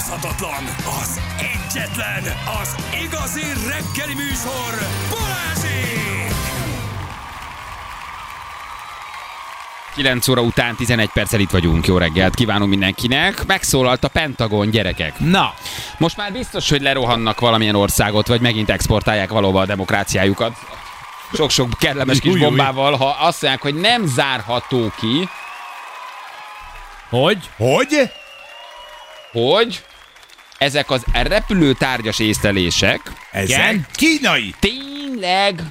utánozhatatlan, az egyetlen, az igazi reggeli műsor, Balázsék! 9 óra után 11 perccel itt vagyunk. Jó reggelt kívánunk mindenkinek. Megszólalt a Pentagon, gyerekek. Na, Most már biztos, hogy lerohannak valamilyen országot, vagy megint exportálják valóban a demokráciájukat. Sok-sok kellemes kis bombával, ha azt mondják, hogy nem zárható ki, hogy? Hogy? hogy ezek az repülőtárgyas észlelések Ezek Igen? kínai. tényleg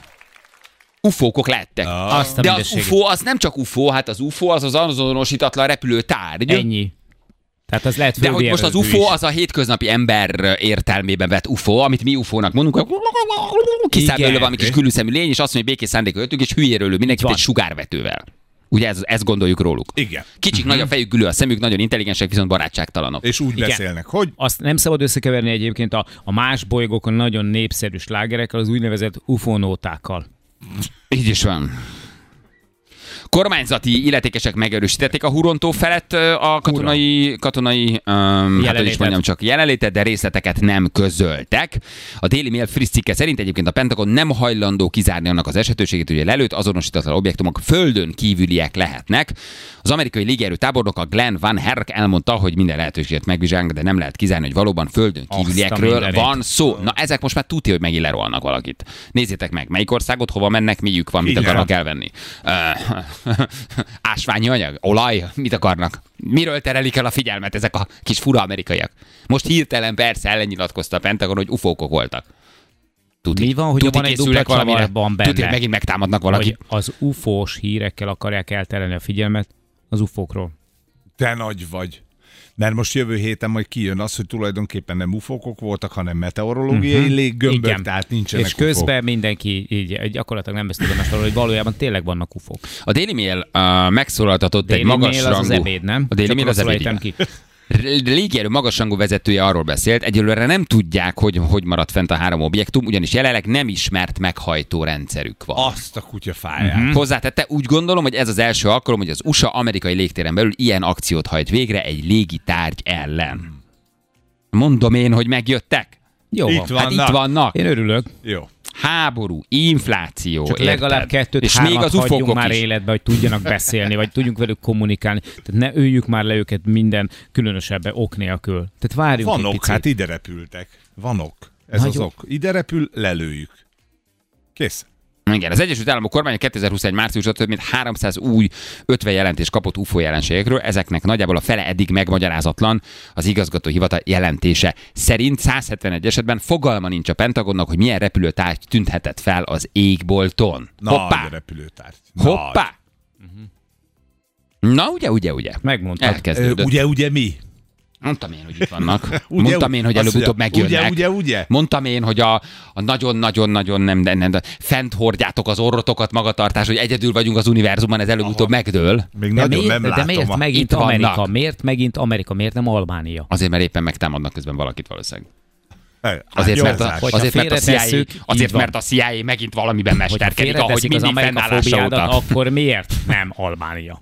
ufókok lettek. Azt a De az. UFO az nem csak UFO, hát az UFO az az azonosítatlan repülőtárgy. Ennyi. Tehát az lehet De hogy most az UFO erőző az a hétköznapi ember értelmében vett UFO, amit mi UFO-nak mondunk, belőle valami kis külűszemű lény, és azt mondja, hogy békés szándékot öltünk, és hülyéről mindenkit Van. egy sugárvetővel. Ugye ez, ezt gondoljuk róluk. Igen. Kicsik, nagy a fejük, gülő a szemük, nagyon intelligensek, viszont barátságtalanok. És úgy Igen. beszélnek, hogy Azt nem szabad összekeverni egyébként a, a más bolygókon nagyon népszerű slágerekkel, az úgynevezett ufonótákkal. Így is van. Kormányzati illetékesek megerősítették a Hurontó felett a katonai, katonai um, hát hogy is mondjam, csak jelenlétet, de részleteket nem közöltek. A Daily Mail friss cikke szerint egyébként a Pentagon nem hajlandó kizárni annak az esetőségét, hogy a lelőtt azonosítatlan objektumok földön kívüliek lehetnek. Az amerikai légierő tábornoka Glenn Van Herk elmondta, hogy minden lehetőséget megvizsgálnak, de nem lehet kizárni, hogy valóban földön kívüliekről van szó. Na ezek most már tudja, hogy megint lerolnak valakit. Nézzétek meg, melyik országot, hova mennek, miük van, mit Igen. akarnak elvenni. Ö, ásványi anyag, olaj, mit akarnak? Miről terelik el a figyelmet ezek a kis fura amerikaiak? Most hirtelen persze ellenyilatkozta a Pentagon, hogy ufókok voltak. Tuti, Mi van, hogy tuti van egy dupla valamire. csavar van benne? Tuti, megint megtámadnak valakit. Hogy az ufós hírekkel akarják elterelni a figyelmet az ufókról. te nagy vagy. Mert most jövő héten majd kijön az, hogy tulajdonképpen nem ufókok voltak, hanem meteorológiai uh-huh. léggömbök, Igen. tehát nincsenek És közben ufók. mindenki így gyakorlatilag nem vesz tudomást arról, hogy valójában tényleg vannak ufók. A Daily Mail uh, megszólaltatott Daily egy magas Mail az az rangú... ebéd, nem? A Daily Csak Mail az ebéd, ki. Légierő magasrangú vezetője arról beszélt, egyelőre nem tudják, hogy hogy maradt fent a három objektum, ugyanis jelenleg nem ismert meghajtó rendszerük van. Azt a kutya fáját. Hmm. Hozzátette, úgy gondolom, hogy ez az első alkalom, hogy az USA amerikai légtéren belül ilyen akciót hajt végre egy légi tárgy ellen. Mondom én, hogy megjöttek. Jó Itt van. van. Hát itt Vannak. vannak. Én örülök. Jó. Háború, infláció, Csak érted? legalább kettőt, És még az ufókok már is. életbe, hogy tudjanak beszélni, vagy tudjunk velük kommunikálni. Tehát ne öljük már le őket minden különösebb ok nélkül. Tehát várjunk egy Vanok, picit. hát ide repültek. Vanok. Ez Na az ok. Ide repül, lelőjük. Kész. Igen, az Egyesült Államok kormánya 2021 márciusban több mint 300 új 50 jelentés kapott UFO jelenségekről, ezeknek nagyjából a fele eddig megmagyarázatlan. Az igazgató hivatal jelentése szerint 171 esetben fogalma nincs a Pentagonnak, hogy milyen repülőtárgy tűnhetett fel az égbolton. Nagy Hoppá! repülőtár. Nagy. Hoppá! Na, ugye, ugye, ugye? Megmondtad. Ö, Elkezdődött. Ugye, ugye mi? Mondtam én, hogy itt vannak. Ugye, Mondtam én, hogy előbb-utóbb megjönnek. Ugye, ugye, ugye? Mondtam én, hogy a, a nagyon-nagyon-nagyon nem, nem, nem, fent hordjátok az orrotokat magatartás, hogy egyedül vagyunk az univerzumban, ez előbb-utóbb megdől. Még De nagyon miért, nem de miért a... megint Itt vannak. Amerika? Miért megint Amerika? Miért nem Albánia? Azért, mert éppen megtámadnak közben valakit valószínűleg. Hát, Azért, mert a, azért, mert a CIA, azért, mert a CIA megint valamiben mesterkedik, ahogy félreteszik az mindig fennállása óta. akkor miért nem Albánia?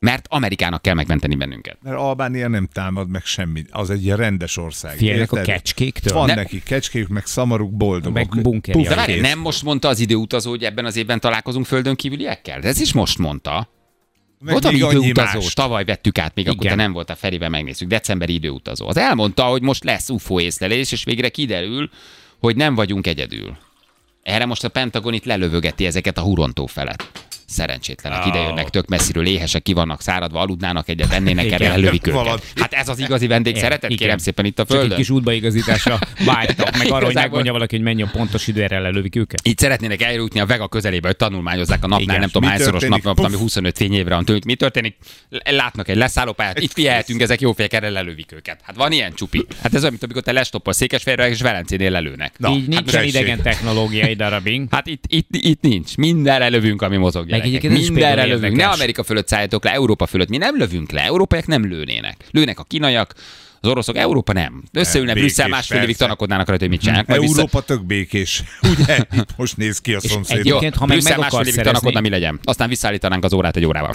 Mert Amerikának kell megmenteni bennünket. Mert Albánia nem támad meg semmit. Az egy ilyen rendes ország. Félnek a kecskéktől? Van Ne- neki kecskéjük, meg szamaruk, boldogok. Meg bunkerjai. De várj, nem most mondta az időutazó, hogy ebben az évben találkozunk földön kívüliekkel? De ez is most mondta. Meg Volt, ami időutazó, más. tavaly vettük át, még akkor te Igen. nem voltál Ferivel, megnézzük, decemberi időutazó. Az elmondta, hogy most lesz UFO észlelés, és végre kiderül, hogy nem vagyunk egyedül. Erre most a Pentagon itt lelövögeti ezeket a hurontó felett. Szerencsétlenek, ide jönnek tök messziről, éhesek, ki vannak száradva, aludnának egyet, ennének erre Valami. őket. Hát ez az igazi vendég Igen, szeretet, igen. kérem szépen itt a Csak egy földön. kis útbaigazításra vágytak, meg arra, hogy megmondja valaki, hogy mennyi a pontos idő, erre lelövik őket. Itt szeretnének eljutni a Vega közelébe, hogy tanulmányozzák a napnál, Igen. nem tudom hányszoros történik? nap, ami Puff. 25 fényévre van tőlük. Mi történik? Látnak egy leszállópályát, itt figyelhetünk, ezek jó fejek, erre lelövik őket. Hát van ilyen csupi. Hát ez olyan, mint amikor te lestoppol Székesfehérre és Velencénél lelőnek. Na, Így hát nincsen idegen technológiai darabink. Hát itt, itt, itt nincs. Mindenre lövünk, ami mozog. Gyerekek. egyébként Mindenre lövünk. Ne. Amerika fölött szálljatok le, Európa fölött. Mi nem lövünk le. Európaiak nem lőnének. Lőnek a kínaiak, Az oroszok, Európa nem. Összeülne Brüsszel másfél évig tanakodnának rajta, hogy mit csinálnak. majd vissza- Európa tök békés. Ugye? Itt most néz ki a szomszéd. Jó, Egyébként, ha Brüsszel meg másfél évig tanakodna, mi legyen. Aztán visszaállítanánk az órát egy órával.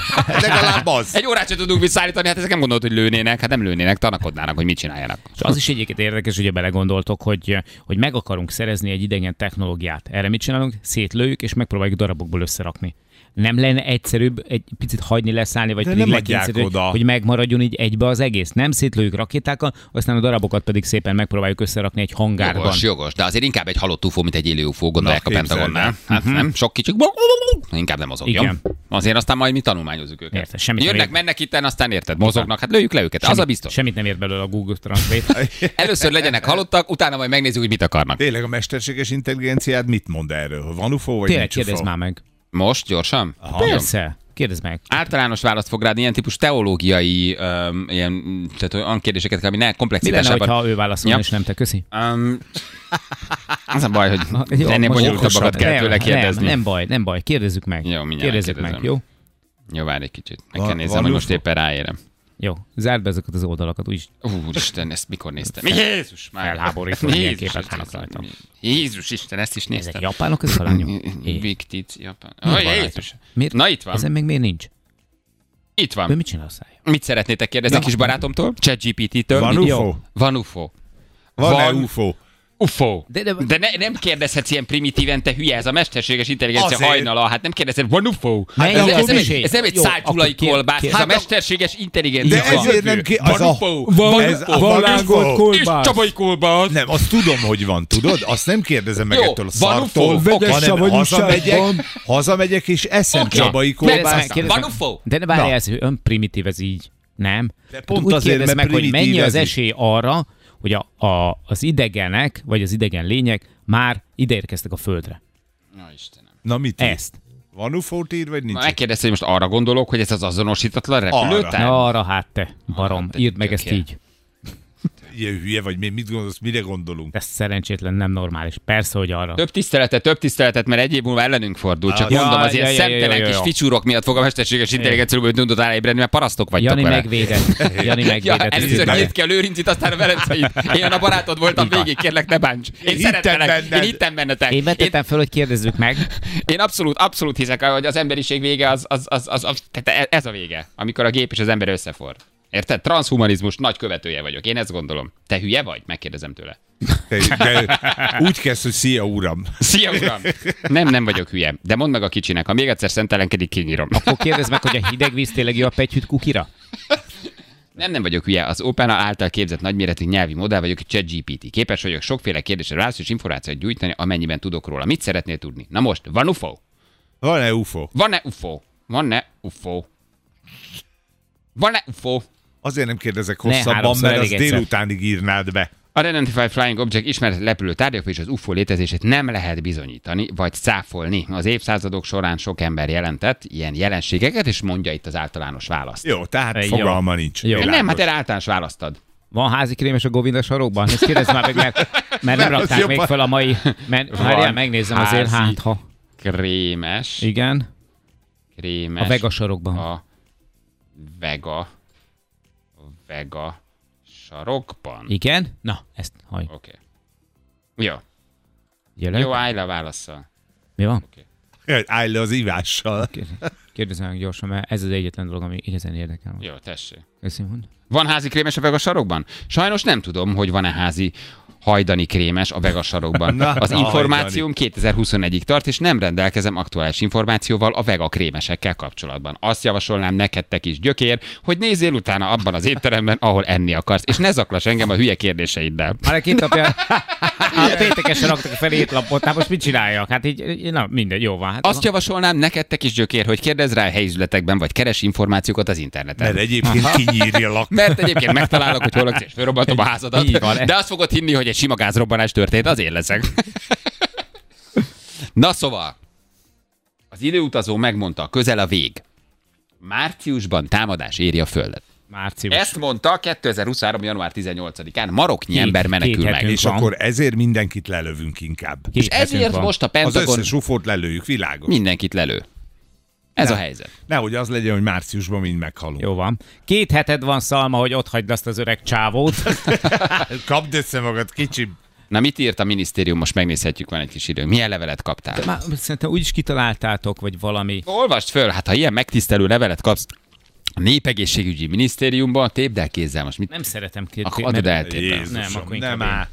Legalább az. Egy órát sem tudunk visszaállítani, hát ezek nem gondolt, hogy lőnének, hát nem lőnének, tanakodnának, hogy mit csináljanak. És az is egyébként érdekes, hogy belegondoltok, hogy, hogy meg akarunk szerezni egy idegen technológiát. Erre mit csinálunk? Szétlőjük, és megpróbáljuk darabokból összerakni. Nem lenne egyszerűbb egy picit hagyni leszállni, vagy De pedig nem oda. hogy megmaradjon így egybe az egész. Nem szétlőjük rakétákkal, aztán a darabokat pedig szépen megpróbáljuk összerakni egy hangárban. Jogos, jogos, de azért inkább egy halott UFO, mint egy élő UFO, gondolják a Pentagonnál. Hát nem, sok kicsi, inkább nem mozog, jó? Igen. Azért aztán majd mi tanulmányozzuk őket. Érted, semmit nem Jönnek, ér- mennek itten, aztán érted, mozognak, hát lőjük le őket, az a biztos. Semmit nem ért belőle a Google Translate. Először legyenek halottak, utána majd megnézzük, hogy mit akarnak. Tényleg a mesterséges intelligenciád mit mond erről? Van UFO vagy Tényleg, nincs UFO? kérdezz már meg. Most, gyorsan? Aha. Persze, kérdezz meg. Általános választ fog rád ilyen típus teológiai, um, ilyen, tehát olyan kérdéseket kell, ami ne Mi lenne, komplexitásában. ha ő válaszolna, Ja. és nem te? Köszi. Um, az a baj, hogy Jó, ennél bonyolultabbakat kell Nem, tőle nem, kérdezni. Nem baj, nem baj. Kérdezzük meg. Jó, mindjárt Kérdezzük meg, megkérdezem. jó? Jó, várj egy kicsit. Meg kell néznem, van hogy most éppen ráérem. Jó, zárd be ezeket az oldalakat, úgyis Úristen, ezt mikor néztem? Mi Jézus már! Felháborító, milyen Isten, vannak rajta. Jézus Isten, ezt is ezek néztem. japánok, ez halányok? Hé, Viktic, Japán. rajta? Jézus. Miért? Na itt van. Ezen még miért nincs? Itt van. mit csinálsz? Mit szeretnétek kérdezni kis barátomtól? ChatGPT-től? Van UFO? Van UFO. Van- UFO? UFO. De- de- de ne, nem kérdezhetsz ilyen primitíven, te hülye, ez a mesterséges intelligencia Azért. hajnala, hát nem kérdezed, van UFO. Menj ez, ez, nem egy, ez nem egy kér- kolbász, ez a Hát a- mesterséges intelligencia. De ezért nem ki... Van Az UFO. Van- ez van van UFO. És csabai kolbász. Nem, azt tudom, hogy van, tudod? Azt nem kérdezem meg Jó, ettől a van szartól, hanem hazamegyek, hazamegyek és eszem csabai kérdezz van. UFO? De ne várj, ez ön primitív, ez így. Nem? De Hát pont úgy azért, meg, hogy mennyi az esély arra, hogy a, a, az idegenek, vagy az idegen lények már ideérkeztek a Földre. Na Istenem. Na mit? Ezt. Van UFO-t ír, vagy nincs? Megkérdezte, hogy most arra gondolok, hogy ez az azonosítatlan repülőtár? Na, arra hát te, barom, Hát te írd meg ezt így. Ilyen hülye vagy, mi, mit gondolsz, mire gondolunk? Ez szerencsétlen, nem normális. Persze, hogy arra. Több tiszteletet, több tiszteletet, mert egy év múlva ellenünk fordul. Csak Ja, mondom, az ja, ilyen ja, szemtelen ja, ja, kis ficsúrok miatt fog a mesterséges intelligencia, hogy tudod ráébredni, mert parasztok vagytok Jani vele. megvédett. Jani Ja, megvédett. először nyit ki a lőrincit, aztán a velenceit. Én a barátod voltam végig, kérlek, ne bánts. Én, hittem én hittem bennetek. Én Én, vetettem fel, hogy kérdezzük meg. én abszolút, abszolút hiszek, hogy az emberiség vége az, az, az, az, az tehát ez a vége, amikor a gép és az ember összefor. Érted? Transhumanizmus nagy követője vagyok. Én ezt gondolom. Te hülye vagy? Megkérdezem tőle. De, de úgy kezd, hogy szia, uram. Szia, uram! Nem, nem vagyok hülye. De mondd meg a kicsinek, ha még egyszer szemtelenkedik, kinyírom. Akkor kérdezd meg, hogy a hideg víz tényleg jó a pegyhűt kukira? Nem, nem vagyok hülye. Az Opera által képzett nagyméretű nyelvi modell vagyok, ChatGPT. Képes vagyok sokféle kérdésre válaszolni és információt gyújtani, amennyiben tudok róla. Mit szeretnél tudni? Na most, van UFO? Van-e UFO? Van-e UFO? Van-e UFO? Van-e UFO? Azért nem kérdezek Ne, hosszabban, háromszor mert az elég egyszer. délutánig írnád be. Unidentified Flying Object ismert repülő tárgyak és az UFO létezését nem lehet bizonyítani, vagy cáfolni. Az évszázadok során sok ember jelentett ilyen jelenségeket, és mondja itt az általános választ. Jó, tehát Jó. fogalma nincs. Jó. Világos. Nem, hát erre általános választad. Van házi krémes a Govinda sarokban? Ezt kérdezz már meg, mert, mert nem rakták még fel a mai... Mert, várjál, megnézem azért, hát ha... Krémes. Igen, Krémes. a Vega sarokban. A Vega. A Vega sarokban. Igen? Na, ezt haj. Oké. Okay. Jó. Gyere. Jó, állj le a válaszsal. Mi van? Állj le az ivással. Kérdezem meg gyorsan, mert ez az egyetlen dolog, ami igazán érdekel. Jó, tessék. Köszönöm. Van házi krémes a Vega sarokban? Sajnos nem tudom, hogy van-e házi hajdani krémes a Vega sarokban. Na, Az na, információm 2021-ig tart, és nem rendelkezem aktuális információval a Vega krémesekkel kapcsolatban. Azt javasolnám neked is gyökér, hogy nézzél utána abban az étteremben, ahol enni akarsz, és ne zaklass engem a hülye kérdéseiddel. Már két napja hát péntekesen raktak fel étlapot, hát most mit csináljak? Hát így, na mindegy, jó van. Hát Azt javasolnám neked is gyökér, hogy kérdezz rá a helyzületekben, vagy keres információkat az interneten. Mert egyébként kinyírjalak. Mert egyébként megtalálok, hogy hol laksz, és fölrobbantom a házadat. De azt fogod hinni, hogy egy sima gázrobbanás történt, azért leszek. Na szóval, az időutazó megmondta, közel a vég. Márciusban támadás éri a Földet. március. Ezt mondta 2023. január 18-án. Maroknyi ember menekül meg. És, van. akkor ezért mindenkit lelövünk inkább. Két és ezért van. most a Az Pentagon összes ufót lelőjük, világos. mindenkit lelő. Ez Ne. a helyzet. Nehogy az legyen, hogy márciusban mind meghalunk. Jó van. Két heted van, Szalma, hogy ott hagyd azt az öreg csávót. Kapd össze magad, kicsi. Na mit írt a minisztérium, most megnézhetjük, van egy kis idő. Milyen levelet kaptál? Már szerintem úgy is kitaláltátok, vagy valami. Olvast föl, hát ha ilyen megtisztelő levelet kapsz a népegészségügyi minisztériumban, tépd el kézzel most. Mit Nem szeretem ki. Akkor adod el Nem, akkor nem inkább áll.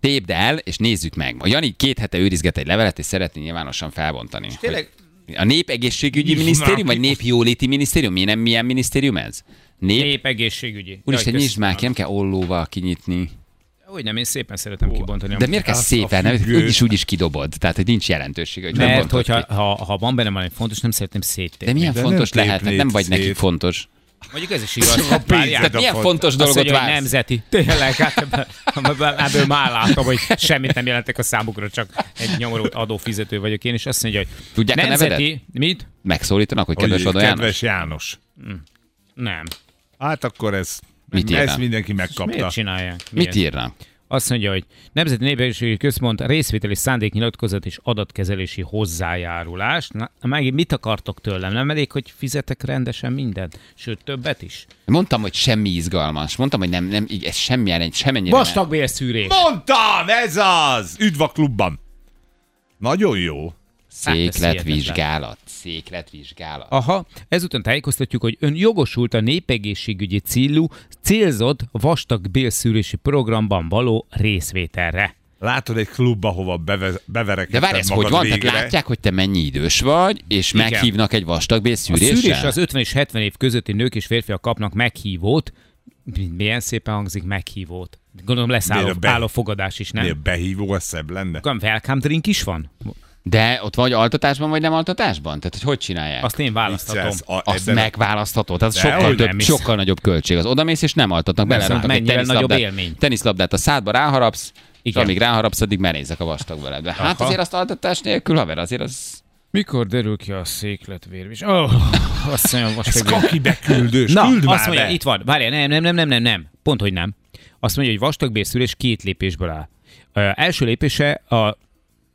Tépd el, és nézzük meg. A Jani két hete őrizget egy levelet, és szeretné nyilvánosan felbontani. Tényleg? A népegészségügyi Mi minisztérium, vagy népjóléti minisztérium? Mi nem milyen minisztérium ez? Nép... Népegészségügyi. Úristen, nyisd már ki, nem kell ollóval kinyitni. Úgy nem, én szépen szeretem kibontani. De miért kell szépen? Nem, úgyis úgyis kidobod. Tehát, hogy nincs jelentősége, hogy Mert hogyha ki. ha, ha van benne valami fontos, nem szeretném széttépni. De milyen De fontos lehet? Hát nem vagy nekik szét. fontos. Mondjuk ez is igaz. A Hát Tehát milyen font- fontos dolgot mondja, hogy vársz? nemzeti. Tényleg, hát ebből, ebből már látom, hogy semmit nem jelentek a számukra, csak egy nyomorult adófizető vagyok én, és azt mondja, hogy Tudják a nemzeti, mit? Megszólítanak, hogy kedves Vadó János? kedves János. Nem. Hát akkor ez, Mit ezt írnál? mindenki Miért megkapta. csinálják? Mit Miért? írnak? Azt mondja, hogy Nemzeti Népegészségügyi Központ részvételi szándéknyilatkozat és adatkezelési hozzájárulás. Na, meg mit akartok tőlem? Nem elég, hogy fizetek rendesen mindent? Sőt, többet is? Mondtam, hogy semmi izgalmas. Mondtam, hogy nem, nem így, ez semmilyen, semmennyire nem. Vastagbélszűrés. Mondtam, ez az! Üdv a klubban! Nagyon jó. Székletvizsgálat. Székletvizsgálat. Aha, ezután tájékoztatjuk, hogy ön jogosult a népegészségügyi célú, célzott vastag bélszűrési programban való részvételre. Látod egy klubba, hova beve, De várj, ez hogy van? végre. Tehát látják, hogy te mennyi idős vagy, és Igen. meghívnak egy vastagbél A szűréssel? szűrésre az 50 és 70 év közötti nők és férfiak kapnak meghívót. Milyen szépen hangzik meghívót. Gondolom lesz álló, a be- álló fogadás is, nem? Miért behívó, az szebb lenne? Akkor welcome drink is van? De ott vagy altatásban, vagy nem altatásban? Tehát, hogy hogy csinálják? Azt én választhatom. Viccelsz, a- Azt ebben megválaszthatod, az sokkal, több, sokkal nagyobb költség. Az odamész és nem altatnak, beleraknak egy teniszlabdát, élmény. teniszlabdát a szádba ráharapsz, és Igen. amíg ráharapsz, addig merézek a vastag veledbe. Hát Aha. azért azt altatás nélkül, haver, azért az... Mikor derül ki a székletvérvis? Oh, azt mondja, most Ez kaki beküldős, Na, küld azt mondja, be. itt van. Várjál, nem, nem, nem, nem, nem, nem. Pont, hogy nem. Azt mondja, hogy vastagbélszűrés két lépésből áll. Ö, első lépése a...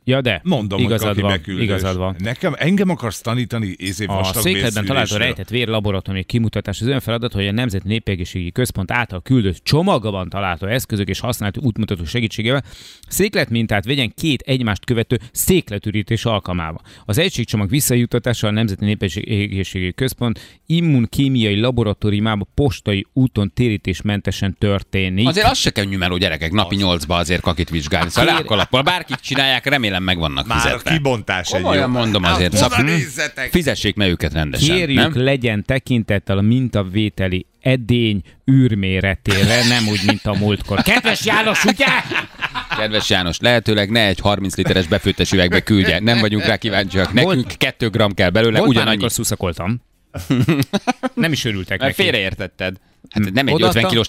Ja, de. Mondom, igazad hogy van, igazad van. Nekem, engem akarsz tanítani észé A vastag székletben található bélszűrésről? rejtett vér laboratóriumi kimutatás az olyan feladat, hogy a Nemzeti Népegészségügyi Központ által küldött csomagban található eszközök és használható útmutató segítségével széklet mintát vegyen két egymást követő székletürítés alkalmával. Az egységcsomag visszajuttatása a Nemzeti Népegészségügyi Központ immunkémiai laboratóriumába postai úton térítésmentesen történik. Azért az se könnyű meló gyerekek, napi nyolcba azért kakit vizsgálni. Szóval Kér- bárkit csinálják, remélem meg vannak Már a fizetve. kibontás egy Komolyan jó. mondom azért. Hát, Szóval- nézzetek! Fizessék meg őket rendesen, Kérjük, nem? legyen tekintettel a mintavételi edény űrméretére, nem úgy, mint a múltkor. Kedves János, ugye? Kedves János, lehetőleg ne egy 30 literes befőttes üvegbe küldje. Nem vagyunk rá kíváncsiak. Nekünk Volt- 2 gram kell belőle, Volt ugyanannyi. amikor szuszakoltam. Nem is örültek Mert neki. félreértetted. Hát nem egy Odaadtam- 50 kilós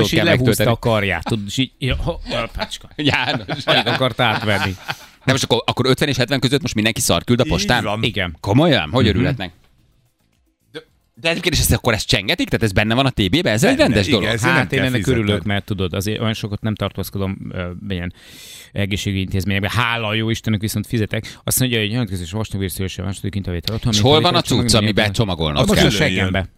így kell megtölteni. a karját, tudod, és így, ja, ho. János. Alig akart átvenni. Nem, most akkor, akkor 50 és 70 között most mindenki szar küld a Így postán? van. Igen. Komolyan? Hogy örülhetnek? De, de egyébként is ezt akkor ezt csengetik? Tehát ez benne van a TB-be? Ez egy Benne, rendes igen, dolog. ez- Hát én ennek örülök, mert tudod, azért olyan sokat nem tartózkodom ö, ilyen egészségügyi intézményekben. Hála a jó Istennek viszont fizetek. Azt mondja, hogy jelentkezés vastagbérszülésre második intavétel otthon. És hol a van a vétel cucc, amiben csomagolnod Most a seggembe.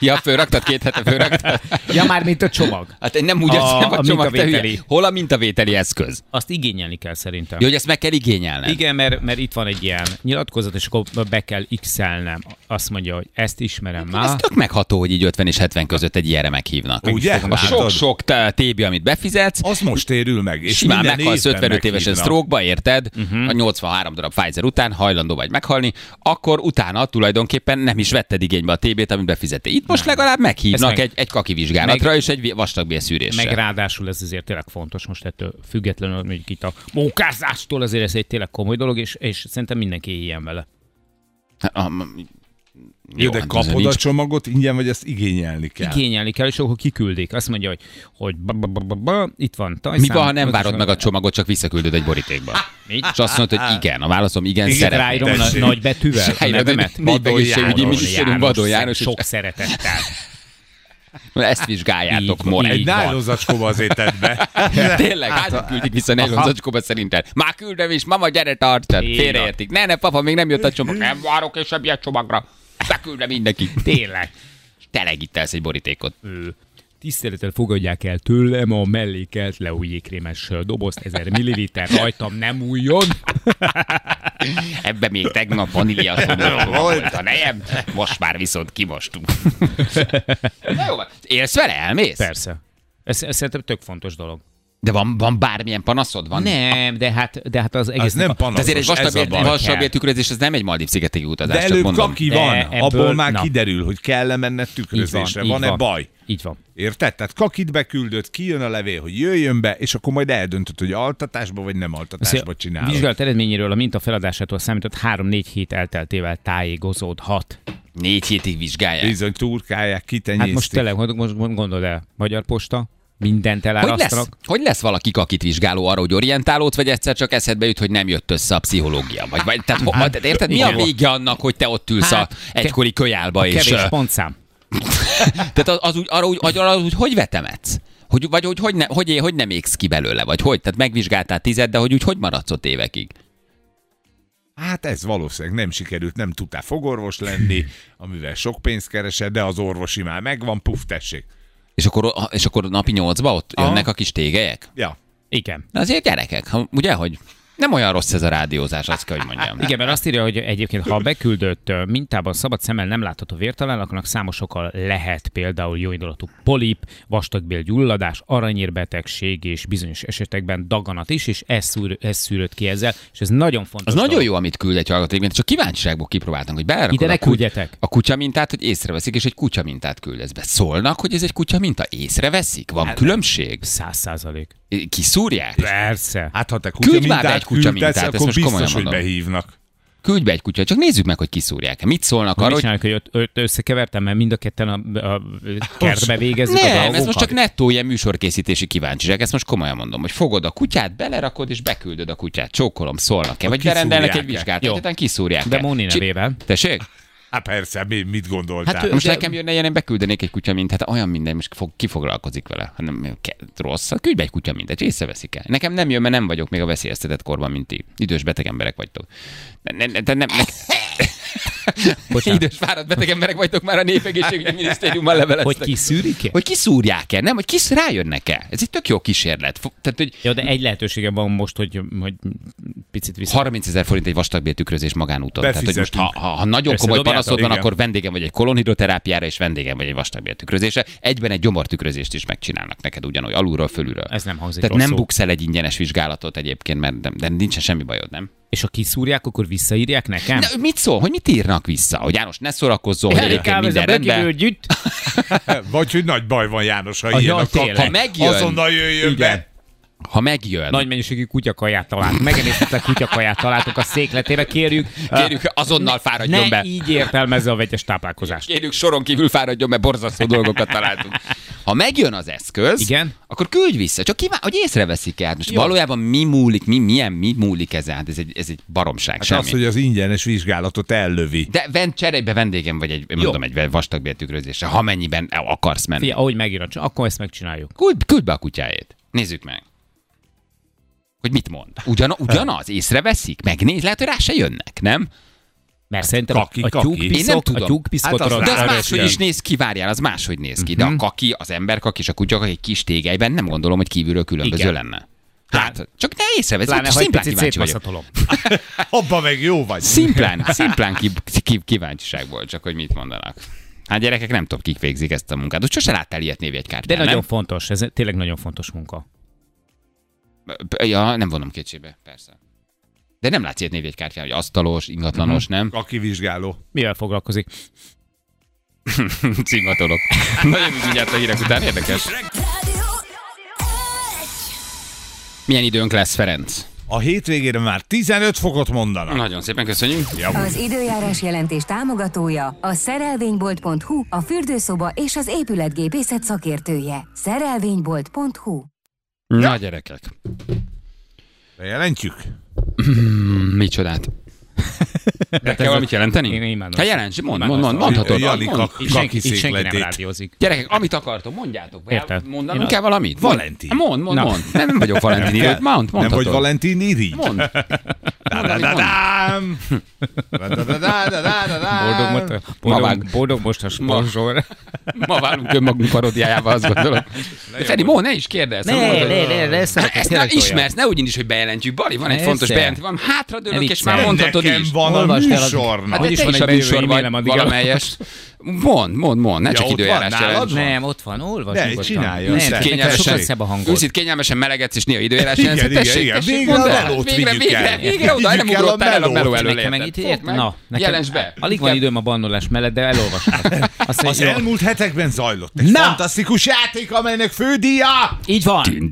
Ja, fölraktad, két hete fölraktad? Ja, már mint a csomag. Hát én nem úgy A- a a csomag, te mintavételi. hülye. Hol a mintavételi eszköz? Azt igényelni kell szerintem. Jó, hogy ezt meg kell igényelned. Igen, mert, mert itt van egy ilyen nyilatkozat, és akkor be kell x-elnem. Azt mondja, hogy ezt ismerem Ez már. tök megható, hogy így 50 és 70 között egy ilyenre meghívnak. Ugye? A sok-sok te- tébi, amit befizetsz, Az most érül meg. És simán meghalsz évben 55 évesen stroke érted? Uh-huh. A 83 darab Pfizer után hajlandó vagy meghalni, akkor utána tulajdonképpen nem is vetted igénybe a TB-t, amit befizettél. Itt most legalább meghívnak meg- egy, egy kaki vizsgálatra és egy vastagbélszűrésre. Meg ráadásul ez azért tényleg fontos, most ettől függetlenül, mondjuk itt a mókázástól azért ez egy tényleg komoly dolog, és, és szerintem mindenki éljen vele. Jó, de hát kapod azért a nincs- csomagot ingyen, vagy ezt igényelni kell? Igényelni kell, és akkor kiküldik. Azt mondja, hogy, hogy ba, ba, ba, ba, ba, itt van Mi tajszám. van, ha nem várod meg a csomagot, csak visszaküldöd egy borítékba? Mi? És azt mondod, hogy igen. A válaszom igen, Igen, szeretnék. Ráírom a Tessék. nagy betűvel a Ráírod, hogy nevemet. Vadon minisztérium, Vadon János. Sok szeretettel. Ezt vizsgáljátok, így Egy van. nálózacskóba azért tedd be. Tényleg, hát küldik vissza nélkül Aha. zacskóba szerintem. Már küldöm is, mama, gyere tartsad. Félreértik. Ne, ne, papa, még nem jött a csomag. Nem várok és semmilyen csomagra. Beküldöm mindenki. Tényleg. Telegítelsz egy borítékot. Ő. Tisztelettel fogadják el tőlem a mellékelt leújjékrémes dobozt, 1000 ml, rajtam nem újjon. Ebben még tegnap vanília volt a nejem, most már viszont kimostunk. Na jó, élsz vele, elmész? Persze. Ez, ez szerintem tök fontos dolog. De van, van bármilyen panaszod? Van? Nem, de hát, de hát az egész... Ez nem De panaszos, azért egy ez a vastabb, baj. vastabb értükrözés, ez nem egy Maldív szigetegi utazás, De előbb mondom. kaki De van, ebből- abból már na. kiderül, hogy kell-e menned Így van, tükrözésre. Van-e van. baj? Így van. Érted? Tehát kakit beküldött, kijön a levél, hogy jöjjön be, és akkor majd eldöntöd, hogy altatásba vagy nem altatásba csinálod. Vizsgálat eredményéről a minta feladásától számított 3-4 hét elteltével tájékozódhat. Négy hétig vizsgálják. Bizony turkálják, kitenyésztik. Hát most tényleg, most gondold el, Magyar Posta, mindent Hogy lesz, elárasztanak. hogy lesz valaki kakit vizsgáló arra, hogy orientálót, vagy egyszer csak eszedbe jut, hogy nem jött össze a pszichológia? Vagy, vagy tehát, ho, tehát érted, mi a vége annak, hogy te ott ülsz Hát, a egykori kölyálba, és... Kevés pontszám. Tehát az, az úgy, arra úgy, arra, arra úgy, hogy vetemetsz? Hogy, vagy hogy, hogy, ne, hogy, hogy nem égsz ki belőle, vagy hogy? Tehát megvizsgáltál tized, de hogy úgy hogy maradsz ott évekig? Hát ez valószínűleg nem sikerült, nem tudtál fogorvos lenni, amivel sok pénzt keresed, de az orvosi már megvan, puf, tessék. És akkor, és akkor napi nyolcba ott Aha. jönnek a kis tégelyek? Ja. Igen. Na azért gyerekek, ugye, hogy nem olyan rossz ez a rádiózás, azt kell, hogy mondjam. Igen, mert azt írja, hogy egyébként, ha a beküldött mintában szabad szemmel nem látható vértalál, annak számos oka lehet például jóindulatú polip, vastagbél gyulladás, aranyérbetegség és bizonyos esetekben daganat is, és ez, szűr, ez szűrött ki ezzel, és ez nagyon fontos. Az nagyon dolog. jó, amit küld egy hallgató, egyébként csak kíváncsiságból kipróbáltam, hogy belerakod Ide a, küldjetek. a kutya mintát, hogy észreveszik, és egy kutya mintát küldesz be. Szólnak, hogy ez egy kutya minta? Észreveszik? Van Hát, különbség? Száz százalék. Kiszúrják? Persze. Hát ha te kutya Küldj már mintát egy kutya küldesz, mintát, ezt akkor most komolyan biztos, hogy mondom. behívnak. Küldj be egy kutya, csak nézzük meg, hogy kiszúrják. Mit szólnak Arra, hogy hogy ott, ott összekevertem, mert mind a ketten a, a kertbe végezzük a nem, dolgokat? ez most csak nettó ilyen műsorkészítési kíváncsiság, ezt most komolyan mondom, hogy fogod a kutyát, belerakod és beküldöd a kutyát. Csókolom, szólnak-e, vagy berendelnek egy vizsgát, aztán kiszúrják. De Móni nevével. Tessék? Hát persze, mi, mit gondoltál? Hát Most De- nekem jönne ilyen, én beküldenék egy kutya mint, hát olyan minden, most fog, ki foglalkozik vele, hanem ke- rossz. Hát küldj be egy kutya mintet, észreveszik el. Nekem nem jön, mert nem vagyok még a veszélyeztetett korban, mint ti. Idős beteg emberek vagytok. Ne, ne, ne, nem, ne, Bocsánat. idős fáradt beteg emberek vagytok már a népegészségügyi minisztériummal leveleztek. Hogy kiszűrik-e? hogy kiszúrják-e, nem? Hogy kisz rájönnek-e? Ez egy tök jó kísérlet. Tehát, hogy Jó, de egy lehetősége van most, hogy, hogy picit vissza. 30 ezer forint egy vastagbél tükrözés magánúton. Tehát, hogy most, ha, ha, ha nagyon komoly panaszod van, akkor vendégem vagy egy kolonhidroterápiára, és vendégem vagy egy vastagbél tükrözésre. Egyben egy gyomortükrözést is megcsinálnak neked ugyanúgy, alulról, fölülről. Ez nem hangzik Tehát nem rosszul. buksz el egy ingyenes vizsgálatot egyébként, mert de, de nincsen semmi bajod, nem? És ha kiszúrják, akkor visszaírják nekem? Na, mit szól? Hogy mit írnak vissza? Hogy János, ne szórakozzon, hogy egyébként minden rendben. Vagy hogy nagy baj van János, ha A ilyen a. Ha megjön- Azonnal jöjjön Igen. be. Ha megjön, Nagy mennyiségű kutyakaját talált. Megemésztetlen kutyakaját találtunk a székletébe, kérjük. kérjük, azonnal fáradjon ne be. így értelmezze a vegyes táplálkozást. Kérjük, soron kívül fáradjon, mert borzasztó dolgokat találtunk. Ha megjön az eszköz, Igen. akkor küldj vissza. Csak kíván, hogy észreveszik el. Most valójában mi múlik, mi, milyen, mi múlik ezen? Hát ez egy, ez egy baromság, Hát semmi. az, hogy az ingyenes vizsgálatot ellövi. De ven, cserébe vendégem vagy egy, mondom, egy vastagbéltükrözésre, ha mennyiben el akarsz menni. Fia, ahogy megírod, akkor ezt megcsináljuk. Küld, küld be a kutyájét. Nézzük meg. Hogy mit mond. Ugyan, ugyanaz? Észreveszik? Megnéz? Lehet, hogy rá se jönnek, nem? Mert szerintem Kaki, a, a kaki. tyúkpiszok, Én nem a tudom. tyúkpiszkot Hát az De az máshogy is néz ki, várjál, az máshogy néz ki. Mhm. De a kaki, az emberkaki és a kutyakaki egy kis tégelyben nem gondolom, hogy kívülről különböző Igen. lenne. Hát, csak ne észrevesz, Pláne, egy szimplán kíváncsi vagyok. Abba meg jó vagy. Szimplán, szimplán ki, ki, kíváncsiságból, csak hogy mit mondanak. Hát gyerekek, nem tudom, kik végzik ezt a munkát. Úgy sose láttál ilyet névjegykártyán, De nagyon nem? fontos, ez tényleg nagyon fontos munka. Ja, nem vonom kétségbe, persze. De nem látsz ilyet névjegykártyán, hogy asztalos, ingatlanos, nem? Kaki vizsgáló. Mivel foglalkozik? Címatolok. Nagyon úgy mindjárt a hírek után érdekes. Milyen időnk lesz, Ferenc? A hétvégére már 15 fokot mondanak. Nagyon szépen köszönjük. Az időjárás jelentés támogatója a szerelvénybolt.hu, a fürdőszoba és az épületgépészet szakértője. Szerelvénybolt.hu Na, gyerekek. Bejelentjük? Micsodát? De kell valamit jelenteni? Én imádom. Hát jelents, mond, mond, mond, mondhatod. Senki nem rádiózik. Gyerekek, amit akartok, mondjátok. Érted? Mondanunk a- kell valamit? Valentin. Mond, mond, mond. Nem, nem vagyok Valentin írott. Mond, Nem mondhatod. vagy Valentin irigy? Mond. Da-da-da-dám! Da-da-da-da-da-da-da-dám! Boldog, most, Ma boldog, vág. boldog most a sponsor. Ma válunk önmagunk paródiájába, azt gondolom. De Feri, mond, ne is kérdezz. Ne, mondod. ne, ne, ne, ezt Hát szeretek, ezt nem ismersz, ne úgy is, hogy bejelentjük. Bali, van egy fontos bejelentés. Van hátradőlök, Ne és már mondhatod Nekem is. van a Olvasd el műsornak. Hát Hogy is van egy műsor vagy addig valamelyes. Mond, mond, mond, ne Ja, csak időjárás van? Nem, ott van, olvasd Ne, nyugodtan. csinálja, Nem, Kényelmesen, őszint kényelmesen melegedsz, és néha időjárás jelents. Igen, igen, Tessék, igen. Végre a el. melót Végre, vigyük végre, el. végre oda, nem Vigyük el ugrott a el a melót. meló elől. Nekem ért, meg, na, nekem Jelens be. Alig van időm a bannolás mellett, de elolvasom. Az elmúlt hetekben zajlott egy fantasztikus játék, amelynek fődíja! Így van.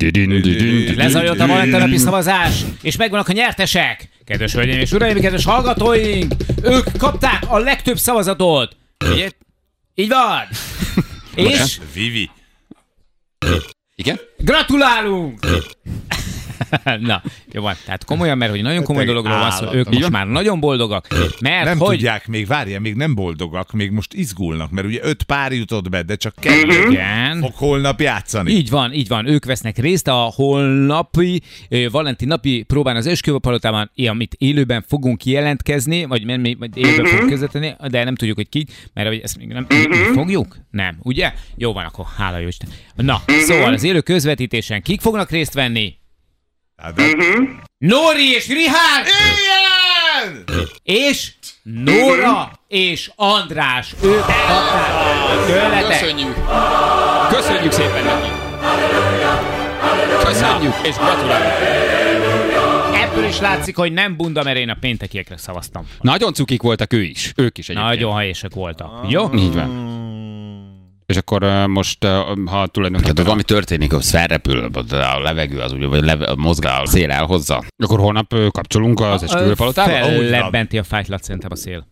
Lezajlott a valentinapi szavazás, és megvannak a nyertesek. Kedves hölgyeim és uraim, kedves hallgatóink, ők kapták a legtöbb szavazatot. Ugye? Így van. És Vivi. Igen? gratulálunk! Na, jó van. Tehát komolyan, mert hogy nagyon komoly Tényleg dologról van szó, ők most már nagyon boldogak, mert Nem hogy... tudják még, várja, még nem boldogak, még most izgulnak, mert ugye öt pár jutott be, de csak kettő Igen. fog holnap játszani. Így van, így van. Ők vesznek részt a holnapi Valentin napi próbán az esküvőpalotában, amit élőben fogunk jelentkezni, vagy, vagy élőben fogunk közvetíteni, de nem tudjuk, hogy ki, mert hogy ezt még nem mi fogjuk? Nem, ugye? Jó van, akkor hála jó Isten. Na, szóval az élő közvetítésen kik fognak részt venni? De- Nóri és Rihárd! Igen! És Nóra és András. Ők kapták tőletek. Köszönjük. Köszönjük szépen neki. Köszönjük, és gratulálunk. Ebből is látszik, hogy nem bunda, mert én a péntekiekre szavaztam. Nagyon cukik voltak ő is. Ők is egyébként. Nagyon helyesek voltak. Jó? Így van. És akkor most, ha tulajdonképpen valami történik, az felrepül, a levegő az ugye, vagy leve, mozgál, a szél elhozza, akkor holnap kapcsolunk az esküvőpalotába? Fellebbenti a fájtlat szerintem a szél.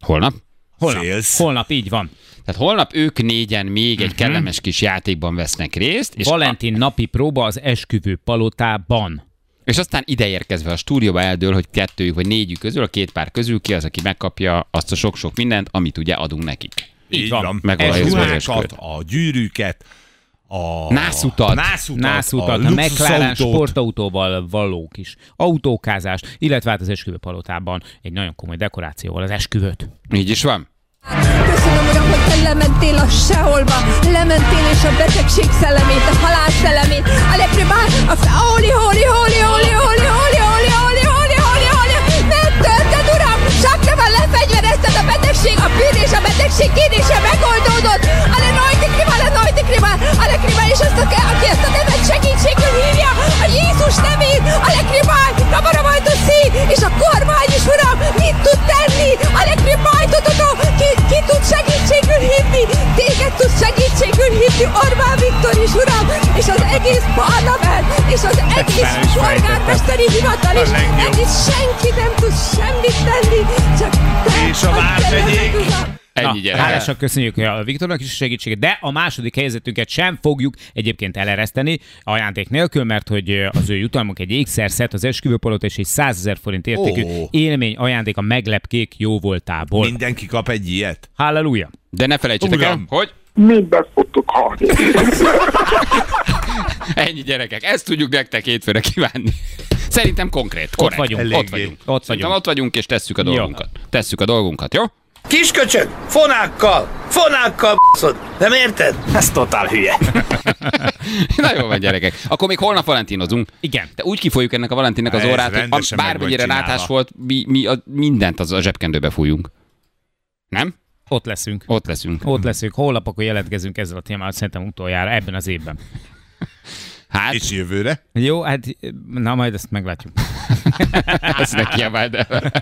Holnap? Holnap, Szélsz. holnap így van. Tehát holnap ők négyen még egy kellemes kis játékban vesznek részt, és, Valentin napi próba az esküvő palotában. és aztán ide érkezve a stúdióba eldől, hogy kettőjük vagy négyük közül, a két pár közül ki az, aki megkapja azt a sok-sok mindent, amit ugye adunk nekik. Így van. Megvalósítva A az ruhákat, a gyűrűket, a Nászutat. nászutat, Nászutat, a, a McLaren sportautóval való kis autókázást, illetve hát az esküvőpalotában egy nagyon komoly dekorációval az esküvőt. Így is van? Köszönöm, uram, hogy te lementél a seholba, lementél és a betegség szellemét, a halál szellemét, a lepribál, a fe... Hóli, hóli, hóli, hóli, hóli, hóli, hóli, hóli, hóli, hóli, hóli, megtölted, uram, csak te van lefegyverezted a betegség, a bűn és a betegség kérdése megoldódott, ale najti kriba, ale najti kriba, ale kriba, és azt a, aki ezt a nevet segítségül hívja, a Jézus nevét, ale majd a szív, és a kormány is, uram, mit tud tenni, ale kriba, tudod, ki, ki tud segítségül hívni, téged tud segítségül hívni, Orbán Viktor is, uram, és az egész parlament, és az egész polgármesteri hivatal is, egész senki nem tud semmit tenni, csak te, És a hogy vármegyék. uram. Ennyi gyerek. hálásak köszönjük a Viktornak is a segítséget, de a második helyzetünket sem fogjuk egyébként elereszteni ajándék nélkül, mert hogy az ő jutalmunk egy ékszerszet, az esküvőpalota és egy 100 ezer forint értékű Ó. élmény ajándék a meglepkék jó voltából. Mindenki kap egy ilyet. Halleluja! De ne felejtsétek el, Uram. Hogy Mindent fogtok hallni. ennyi gyerekek. Ezt tudjuk nektek hétfőre kívánni. Szerintem konkrét, korrekt. vagyunk. Ott vagyunk. Ott Szerintem vagyunk. ott vagyunk, és tesszük a Jó. dolgunkat. Tesszük a dolgunkat, jó? Kisköcsög, fonákkal, fonákkal b***szod. Nem érted? Ez totál hülye. Na jó van, gyerekek. Akkor még holnap valentinozunk. Igen. De úgy kifolyjuk ennek a Valentinnak az Ez órát, hogy meg bármennyire rátás volt, mi, mi a, mindent az a zsebkendőbe fújunk. Nem? Ott leszünk. Ott leszünk. Ott leszünk. Holnap akkor jelentkezünk ezzel a témával, szerintem utoljára ebben az évben. Hát, És jövőre? Jó, hát na majd ezt meglátjuk. ezt ne kiabáld el.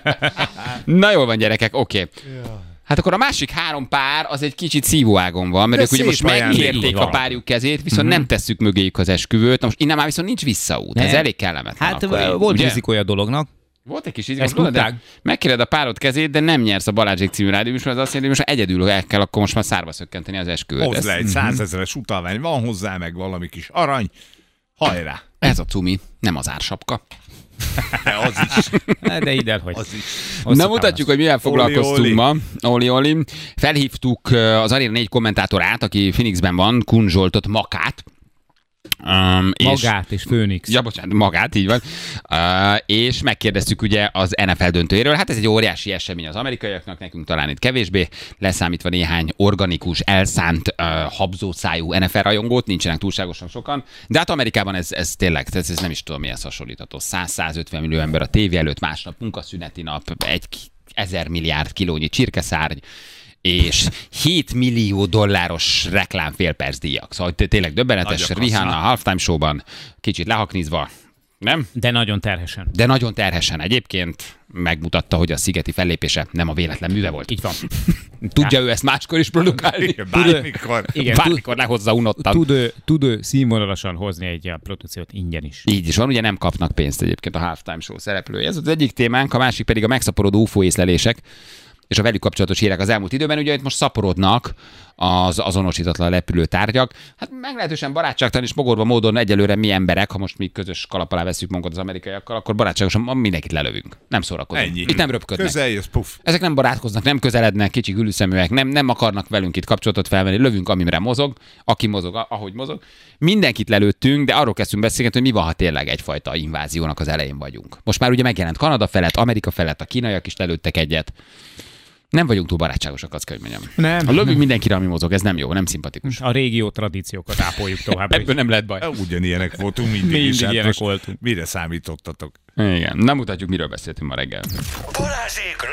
Na jól van, gyerekek, oké. Okay. Hát akkor a másik három pár az egy kicsit szívóágon van, mert De ők ugye most megkérték a párjuk kezét, viszont nem tesszük mögéjük az esküvőt. Na most innen már viszont nincs visszaút. Ez Nem. elég kellemetlen. Hát akkor volt ugye? rizikója a dolognak. Volt egy kis Ezt izgalom, de tudták. megkéred a párod kezét, de nem nyersz a Balázsék című rádióműsor, az azt jelenti, hogy most egyedül el kell akkor most már szárba szökkenteni az esküvőt. Hozz le egy százezeres utalvány, van hozzá meg valami kis arany. Hajrá! ez a cumi, nem az ársapka. De az is. De ide, hogy. Az is. Na mutatjuk, hogy mivel foglalkoztunk Oli, ma. Oli, Oli. Felhívtuk az Arena 4 kommentátorát, aki Phoenixben van, Kun Zsoltot, Makát. Um, Magát és Főnix. Ja, bocsánat, magát, így van. Uh, és megkérdeztük ugye az NFL döntőjéről. Hát ez egy óriási esemény az amerikaiaknak, nekünk talán itt kevésbé, leszámítva néhány organikus, elszánt, uh, habzószájú NFL rajongót, nincsenek túlságosan sokan. De hát Amerikában ez, ez tényleg, ez, ez nem is tudom mihez hasonlítható. 100-150 millió ember a tévé előtt, másnap munkaszüneti nap, egy ezer milliárd kilónyi csirkeszárny, és 7 millió dolláros reklám félperc díjak. Szóval té- tényleg döbbenetes. Rihanna a halftime showban, kicsit lehaknizva, nem? De nagyon terhesen. De nagyon terhesen egyébként megmutatta, hogy a szigeti fellépése nem a véletlen műve volt. Így van. Tudja ő ezt máskor is produkálni? Bármikor. Igen, Bármikor lehozza unottan. tud, ő, tud ő színvonalasan hozni egy ilyen produkciót ingyen is. Így is van, ugye nem kapnak pénzt egyébként a halftime show szereplői. Ez az egyik témánk, a másik pedig a megszaporodó UFO észlelések és a velük kapcsolatos hírek az elmúlt időben, ugye itt most szaporodnak az azonosítatlan repülő tárgyak. Hát meglehetősen barátságtalan és mogorva módon egyelőre mi emberek, ha most mi közös kalap alá veszük magunkat az amerikaiakkal, akkor barátságosan mindenkit lelövünk. Nem szórakozunk. Ennyi. Itt nem röpködnek. Közel jössz, puf. Ezek nem barátkoznak, nem közelednek, kicsi gülüszeműek, nem, nem akarnak velünk itt kapcsolatot felvenni, lövünk, amire mozog, aki mozog, ahogy mozog. Mindenkit lelőttünk, de arról kezdtünk beszélni, hogy mi van, ha tényleg egyfajta inváziónak az elején vagyunk. Most már ugye megjelent Kanada felett, Amerika felett, a kínaiak is lelőttek egyet. Nem vagyunk túl barátságosak, azt kell, hogy mondjam. Nem. Ha lövünk mindenkire, ami mozog, ez nem jó, nem szimpatikus. A régió tradíciókat ápoljuk tovább. Ebből nem lehet baj. Ugyanilyenek voltunk mindig, Mindig is. hát ilyenek voltunk. Mire számítottatok? Igen, nem mutatjuk, miről beszéltünk ma reggel. Balázsék a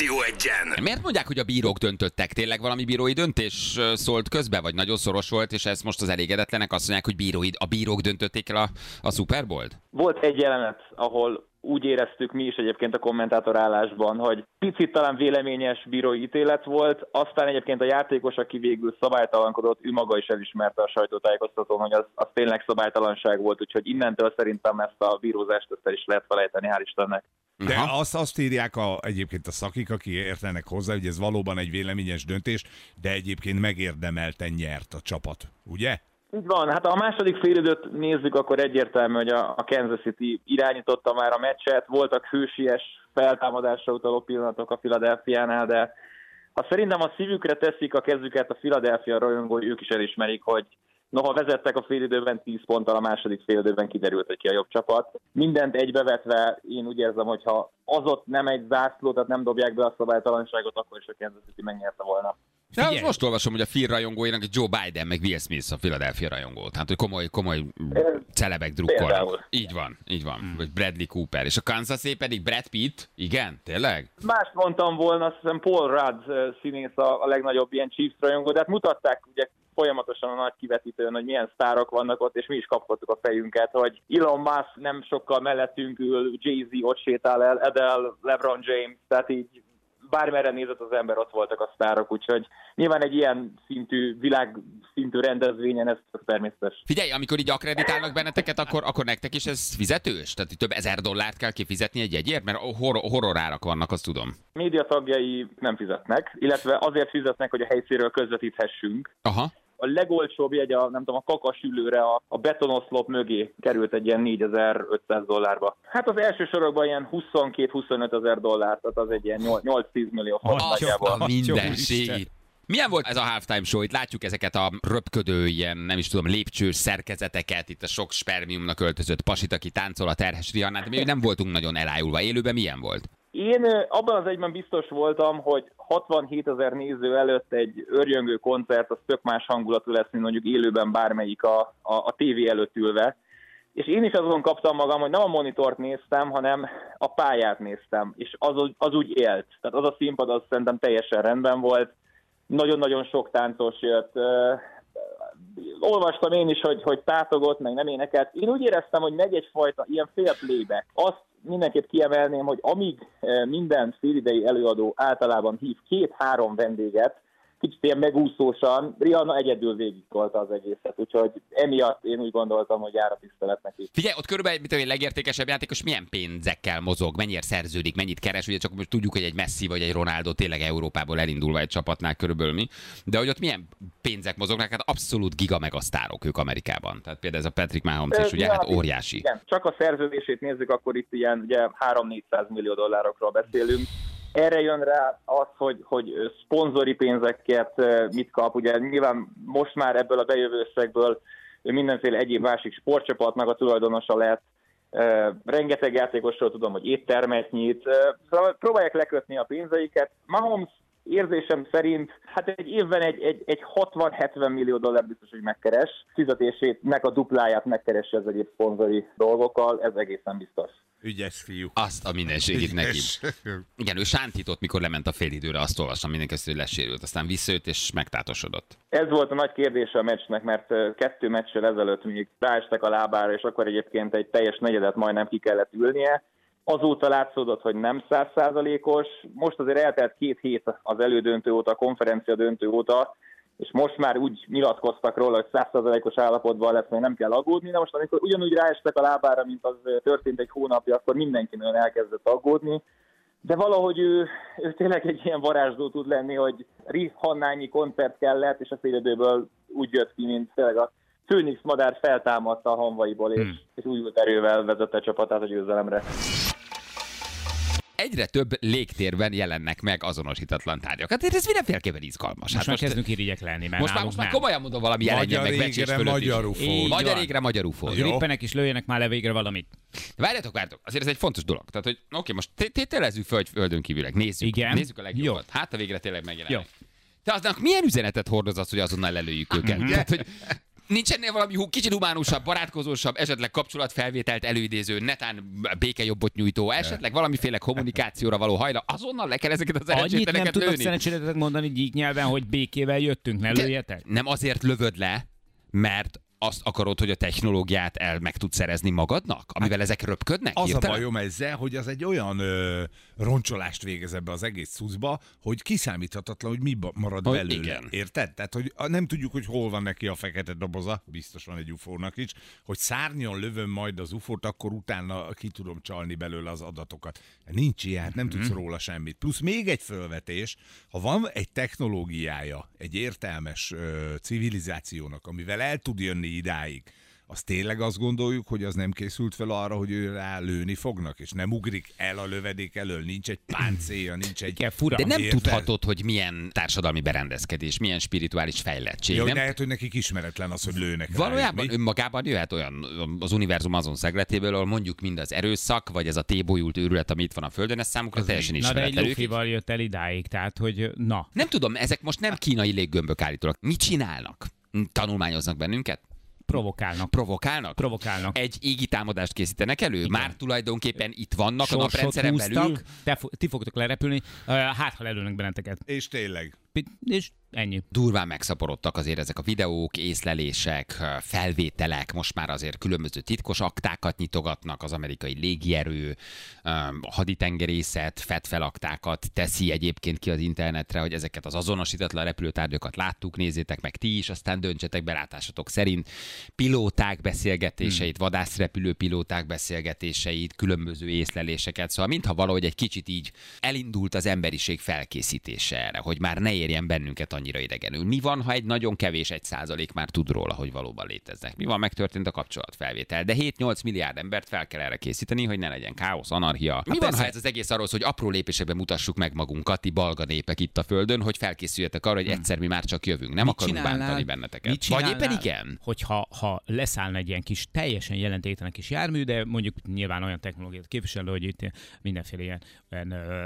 Rádió egyen. Miért mondják, hogy a bírók döntöttek? Tényleg valami bírói döntés szólt közbe, vagy nagyon szoros volt, és ez most az elégedetlenek azt mondják, hogy bírói, a bírók döntötték el a, a Super Bowl-t? Volt egy jelenet, ahol úgy éreztük mi is egyébként a kommentátor állásban, hogy picit talán véleményes bírói ítélet volt, aztán egyébként a játékos, aki végül szabálytalankodott, ő maga is elismerte a sajtótájékoztatón, hogy az, az tényleg szabálytalanság volt, úgyhogy innentől szerintem ezt a bírózást ezt el is lehet felejteni, hál' Istennek. De Aha. azt, azt írják a, egyébként a szakik, aki értenek hozzá, hogy ez valóban egy véleményes döntés, de egyébként megérdemelten nyert a csapat, ugye? Így van, hát ha a második félidőt nézzük, akkor egyértelmű, hogy a a Kansas City irányította már a meccset, voltak hősies feltámadásra utaló pillanatok a Philadelphiánál, de ha szerintem a szívükre teszik a kezüket a Philadelphia rajongói, ők is elismerik, hogy noha vezettek a félidőben 10 ponttal, a második félidőben kiderült, hogy ki a jobb csapat. Mindent egybevetve én úgy érzem, hogy ha az ott nem egy zászló, tehát nem dobják be a szabálytalanságot, akkor is a Kansas City megnyerte volna. De Figyelj. most olvasom, hogy a Phil rajongóinak Joe Biden, meg Will Smith a Philadelphia rajongó. Tehát, hogy komoly, komoly celebek drukkolnak. Így van, így van. Vagy Bradley Cooper. És a Kansas pedig Brad Pitt? Igen, tényleg? Mást mondtam volna, azt hiszem Paul Rudd színész a, a legnagyobb ilyen Chiefs rajongó, de hát mutatták ugye folyamatosan a nagy kivetítőn, hogy milyen sztárok vannak ott, és mi is kapkodtuk a fejünket, hogy Elon Musk nem sokkal mellettünk ül, Jay-Z ott sétál el, Adele, LeBron James, tehát így bármerre nézett az ember, ott voltak a sztárok, úgyhogy nyilván egy ilyen szintű, világszintű rendezvényen ez tök természetes. Figyelj, amikor így akreditálnak benneteket, akkor, akkor nektek is ez fizetős? Tehát több ezer dollárt kell kifizetni egy jegyért? Mert horror, horrorárak vannak, azt tudom. Média tagjai nem fizetnek, illetve azért fizetnek, hogy a helyszínről közvetíthessünk. Aha. A legolcsóbb jegy, a, nem tudom, a kakasülőre, a, a betonoszlop mögé került egy ilyen 4500 dollárba. Hát az első sorokban ilyen 22-25 ezer dollár, tehát az egy ilyen 8-10 millió forint nagyjából. Mindenség. Milyen volt ez a halftime show? Itt látjuk ezeket a röpködő, ilyen, nem is tudom, lépcsős szerkezeteket, itt a sok spermiumnak öltözött pasit, aki táncol a terhes Rihannát, de mi nem voltunk nagyon elájulva. Élőben milyen volt? Én abban az egyben biztos voltam, hogy 67 ezer néző előtt egy örjöngő koncert, az tök más hangulatú lesz, mint mondjuk élőben bármelyik a, a, a tévé előtt ülve. És én is azon kaptam magam, hogy nem a monitort néztem, hanem a pályát néztem, és az, az úgy élt. Tehát az a színpad, az szerintem teljesen rendben volt. Nagyon-nagyon sok táncos jött. Olvastam én is, hogy, hogy tátogott, meg nem énekelt. Én úgy éreztem, hogy megy egyfajta ilyen fél playback. Azt mindenképp kiemelném, hogy amíg eh, minden félidei előadó általában hív két-három vendéget, kicsit ilyen megúszósan. Rihanna egyedül végigtolta az egészet, úgyhogy emiatt én úgy gondoltam, hogy jár a tisztelet neki. Figyelj, ott körülbelül mit én, legértékesebb játékos milyen pénzekkel mozog, mennyire szerződik, mennyit keres, ugye csak most tudjuk, hogy egy Messi vagy egy Ronaldo tényleg Európából elindulva egy csapatnál körülbelül mi, de hogy ott milyen pénzek mozognak, hát abszolút giga megasztárok ők Amerikában. Tehát például ez a Patrick Mahomes is, ugye, Ja, hát óriási. Igen, csak a szerződését nézzük, akkor itt ilyen ugye 3-400 millió dollárokról beszélünk. Erre jön rá az, hogy, hogy szponzori pénzeket eh, mit kap. Ugye nyilván most már ebből a bejövő összegből mindenféle egyéb másik sportcsapatnak a tulajdonosa lett. Eh, rengeteg játékosról tudom, hogy éttermet nyit. Eh, szóval próbálják lekötni a pénzeiket. Mahomes érzésem szerint hát egy évben egy, egy, egy 60-70 millió dollár biztos, hogy megkeres. Fizetésének a dupláját megkeresi az egyéb szponzori dolgokkal, ez egészen biztos. Ügyes fiú. Azt a mindenségét neki. Igen, ő sántított, mikor lement a fél időre, azt olvastam mindenki, hogy lesérült, aztán visszajött és megtátosodott. Ez volt a nagy kérdése a meccsnek, mert kettő meccsel ezelőtt még ráestek a lábára, és akkor egyébként egy teljes negyedet majdnem ki kellett ülnie. Azóta látszódott, hogy nem százszázalékos. Most azért eltelt két hét az elődöntő óta, a konferencia döntő óta, és most már úgy nyilatkoztak róla, hogy százszázalékos állapotban lesz, még nem kell aggódni, de most amikor ugyanúgy ráestek a lábára, mint az történt egy hónapja, akkor mindenki nagyon elkezdett aggódni. De valahogy ő, ő tényleg egy ilyen varázsló tud lenni, hogy Rihannányi koncert kellett, és a félidőből úgy jött ki, mint tényleg a Főnix madár feltámadta a hanvaiból, és, Hmm. és volt erővel vezette a csapatát a győzelemre. Egyre több légtérben jelennek meg azonosítatlan tárgyak. Hát ez mindenféleképpen izgalmas. Most Hát már kezdünk irigyek lenni, mert most már, most már nem. komolyan mondom, valami jelenjen meg Magyar becsés magyar is. ufó. Magyar égre, magyar ufó. Rippenek is lőjenek már le végre valamit. Várjatok, várjatok, azért ez egy fontos dolog. Tehát, hogy oké, most té- tételezzük föl, földön kívülek, nézzük. Igen. Nézzük a legjobbat. Jó. Hát, a végre tényleg megjelennek. Jó. Te aznak milyen üzenetet hordoz az, hogy azonnal lelőjük őket? Mhm. Tehát, hogy nincs ennél valami kicsit humánusabb, barátkozósabb, esetleg kapcsolatfelvételt előidéző, netán békejobbot nyújtó, esetleg valamiféle kommunikációra való hajla, azonnal le kell ezeket az Annyit nem tudok mondani gyík nyelven, hogy békével jöttünk, ne lőjetek? Nem azért lövöd le, mert azt akarod, hogy a technológiát el meg tud szerezni magadnak, amivel ezek röpködnek? Az hirtelen? a bajom ezzel, hogy az egy olyan ö, roncsolást végez ebbe az egész cuccba, hogy kiszámíthatatlan, hogy mi marad Hogy belőle. igen. Érted? Tehát, hogy nem tudjuk, hogy hol van neki a fekete doboza, biztos van egy ufónak is, hogy szárnyon lövöm majd az ufót, akkor utána ki tudom csalni belőle az adatokat. Nincs ilyen, nem tudsz róla semmit. Plusz még egy fölvetés, ha van egy technológiája, egy értelmes ö, civilizációnak, amivel el tud jönni idáig, az tényleg azt gondoljuk, hogy az nem készült fel arra, hogy ő rá lőni fognak, és nem ugrik el a lövedék elől, nincs egy páncélja, nincs egy... Igen, fura. De nem Érted? tudhatod, hogy milyen társadalmi berendezkedés, milyen spirituális fejlettség. Jó, nem? lehet, hogy nekik ismeretlen az, hogy lőnek Valójában mi? önmagában jöhet olyan az univerzum azon szegletéből, ahol mondjuk mind az erőszak, vagy ez a tébolyult őrület, ami itt van a Földön, ez számukra teljesen Na de egy ismeretlen. Lufival jött el idáig, tehát hogy na. Nem tudom, ezek most nem kínai léggömbök állítólag. Mit csinálnak? Tanulmányoznak bennünket? Provokálnak. Provokálnak? Provokálnak. Egy égi támadást készítenek elő? Igen. Már tulajdonképpen itt vannak a Sorsot naprendszeren belül? te, fo- ti fogtok lerepülni, hát ha lelőnek benneteket. És tényleg. És ennyi. Durván megszaporodtak azért ezek a videók, észlelések, felvételek, most már azért különböző titkos aktákat nyitogatnak, az amerikai légierő, haditengerészet, fedfelaktákat teszi egyébként ki az internetre, hogy ezeket az azonosítatlan repülőtárgyakat láttuk, nézzétek meg ti is, aztán döntsetek belátásatok szerint. Pilóták beszélgetéseit, hmm. vadászrepülő pilóták beszélgetéseit, különböző észleléseket, szóval mintha valahogy egy kicsit így elindult az emberiség felkészítése erre, hogy már ne érjen bennünket annyira idegenül. Mi van, ha egy nagyon kevés egy százalék már tud róla, hogy valóban léteznek? Mi van, megtörtént a kapcsolatfelvétel, de 7-8 milliárd embert fel kell erre készíteni, hogy ne legyen káosz, anarchia. Mi van, persze. ha ez az egész arról, hogy apró lépésekben mutassuk meg magunkat, ti balga népek itt a földön, hogy felkészüljetek arra, hogy egyszer mi már csak jövünk, nem Mit akarunk csinálnál? bántani benneteket. Mit Vagy éppen igen. Hogyha ha leszállna egy ilyen kis, teljesen jelentéktelen kis jármű, de mondjuk nyilván olyan technológiát képviselő, hogy itt mindenféle ilyen, ilyen ö,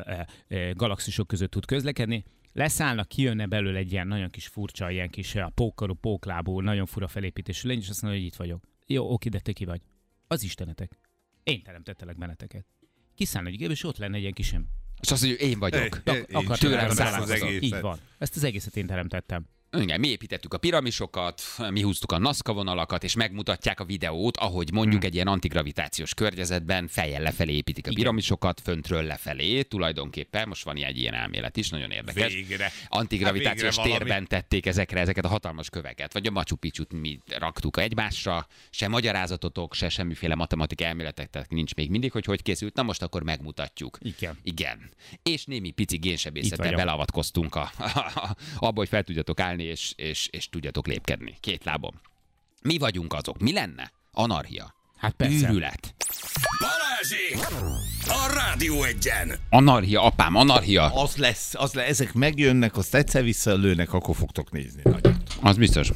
ö, galaxisok között tud közlekedni, leszállna, kijönne belőle egy ilyen nagyon kis furcsa, ilyen kis ö, pókarú, póklábú, nagyon fura felépítésű lény, és azt mondja, hogy itt vagyok. Jó, oké, de te ki vagy? Az istenetek. Én teremtettelek benneteket. Kiszállna egy és ott lenne egy ilyen kisem. És azt mondja, hogy én vagyok. Én- én Akar tőlem származom. egészet. Így van. Ezt az egészet én teremtettem. Igen, mi építettük a piramisokat, mi húztuk a Nazca vonalakat, és megmutatják a videót, ahogy mondjuk Hmm. egy ilyen antigravitációs környezetben fejjel lefelé építik a piramisokat, föntről lefelé, tulajdonképpen. Most van egy ilyen elmélet is, nagyon érdekes. Végre. Antigravitációs Hát végre valami. térben tették ezekre ezeket a hatalmas köveket, vagy a Machu Picchu-t mi raktuk egymásra, se magyarázatotok, se semmiféle matematik elméletek, nincs még mindig, hogy hogy készült. Na most akkor megmutatjuk. Igen. Igen. És némi pici génsebészettel beleavatkoztunk a, abba, hogy fel tudjatok állni, és, és, és tudjatok lépkedni. Két lábon. Mi vagyunk azok. Mi lenne? Anarchia. Hát persze. Űrület. Balázsék! A Rádió egyen! Anarchia, apám, anarchia. Az lesz, az lesz, ezek megjönnek, azt egyszer visszalőnek, akkor fogtok nézni nagyot. Az biztos.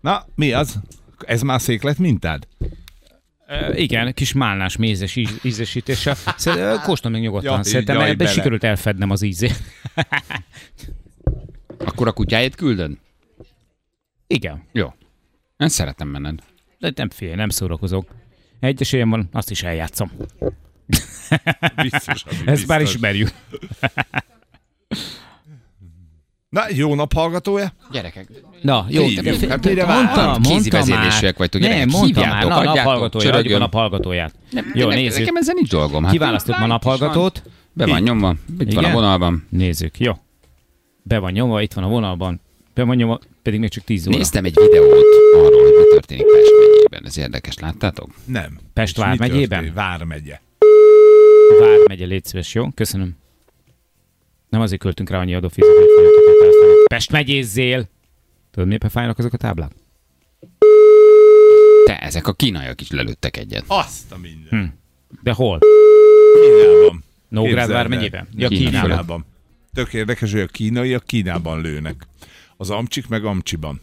Na, mi az? Ez már széklet mintád? Ö, igen, kis málnás mézes íz- ízesítéssel. Szerintem kóstolj meg nyugodtan. Jaj, Szerintem ebben sikerült elfednem az ízét. Akkor a kutyáját küldön? Igen. Jó. Én szeretem menned. De nem félj, nem szórakozok. Egy esélyem van, azt is eljátszom. Biztos, Ezt már biztos. ismerjük. Na, jó nap hallgatója? Gyerekek, Na, jó, Hívjuk. Hát mire mondta, vár? mondta Kézi már. vezérlésűek vagytok, Nem, gyerekek, mondta hívjátok, már. Na, naphallgatója, adjuk a naphallgatóját. Jó, nekem, nézzük. nekem ezzel nincs dolgom. Hát Kiválasztott ma naphallgatót. Be van nyomva, itt van a vonalban. Nézzük, jó. Be van nyomva, itt van a vonalban. Be van nyomva, pedig még csak 10 óra. Néztem egy videót arról, hogy mi történik Pest megyében. Ez érdekes, láttátok? Nem. Pest És mi vármegyében? Vármegye. Vármegye, légy szíves, jó? Köszönöm. Nem azért költünk rá annyi adófizetőt, hogy Pest megyézzél! Tudod, miért fájnak azok a táblák? Te, ezek a kínaiak is lelőttek egyet. Azt a minden. Hm. De hol? Kínában. Nógrád vármegyében? Ja, Kínában. Kínában. Tök érdekes, hogy a kínaiak Kínában lőnek. Az amcsik meg amcsiban.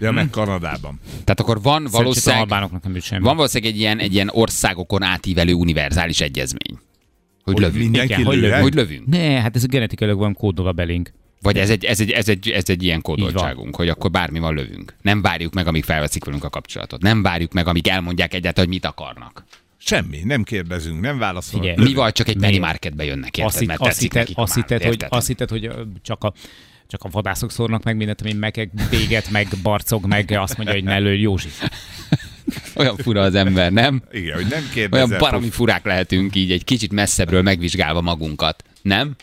Ja, meg Kanadában. Tehát akkor van a valószínűleg, albánoknak nem semmi. van valószínűleg egy ilyen, egy ilyen országokon átívelő univerzális egyezmény. Hogy, Hogy lövünk. mindenki Igen, hogy lövünk. Hogy lövünk. Ne, hát ez genetikailag van kódolva belénk. Vagy ez egy, ez egy, ez egy, ez egy ilyen kódoltságunk, hogy akkor bármi van lövünk. Nem várjuk meg, amíg felveszik velünk a kapcsolatot. Nem várjuk meg, amíg elmondják egyáltalán, hogy mit akarnak. Semmi, nem kérdezünk, nem válaszolunk. Figyelj. Mi vagy csak egy penny marketbe jönnek, érted? Azt, Mert azt, hitted, azt, hogy, azt hitted, hogy csak a, csak a vadászok szórnak meg mindent, ami megek, véget, meg barcog, meg azt mondja, hogy ne lőj Józsi. Olyan fura az ember, nem? Igen, hogy nem kérdezel. Olyan baromi furák lehetünk így, egy kicsit messzebbről megvizsgálva magunkat, nem?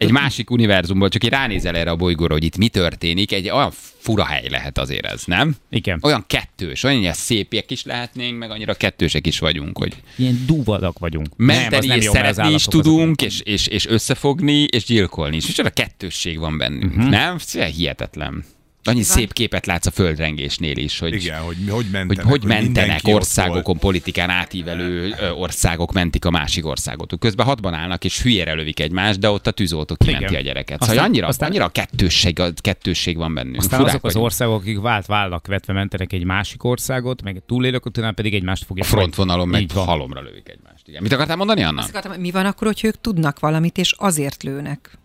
Egy másik univerzumból, csak így ránézel erre a bolygóra, hogy itt mi történik, egy olyan fura hely lehet azért ez, nem? Igen. Olyan kettős, olyan szépek is lehetnénk, meg annyira kettősek is vagyunk, hogy Ilyen duvadak vagyunk. menteni nem, az és jó, szeretni is tudunk, és, és, és összefogni, és gyilkolni is. Micsoda kettősség van bennünk, uh-huh. nem? Ez hihetetlen. Annyi szép képet látsz a földrengésnél is, hogy, Igen, hogy hogy hogy mentenek. hogy mentenek mindenki ott országokon, politikán átívelő országok mentik a másik országot. Közben hatban állnak, és hülyére lövik egymást, de ott a tűzoltó kimenti Igen. a gyereket. Aztán- Szóval annyira, aztán- annyira kettősség, a kettősség van bennünk. Aztán Furák azok az vagyunk. országok, akik vált vállak vetve mentenek egy másik országot, meg túlélők, utána pedig egymást a fogják. frontvonalon meg van. halomra lövik egymást. Igen. Mit akartál mondani, Anna? Azt akartam, mi van akkor, hogy ők tudnak valamit, és azért lőnek?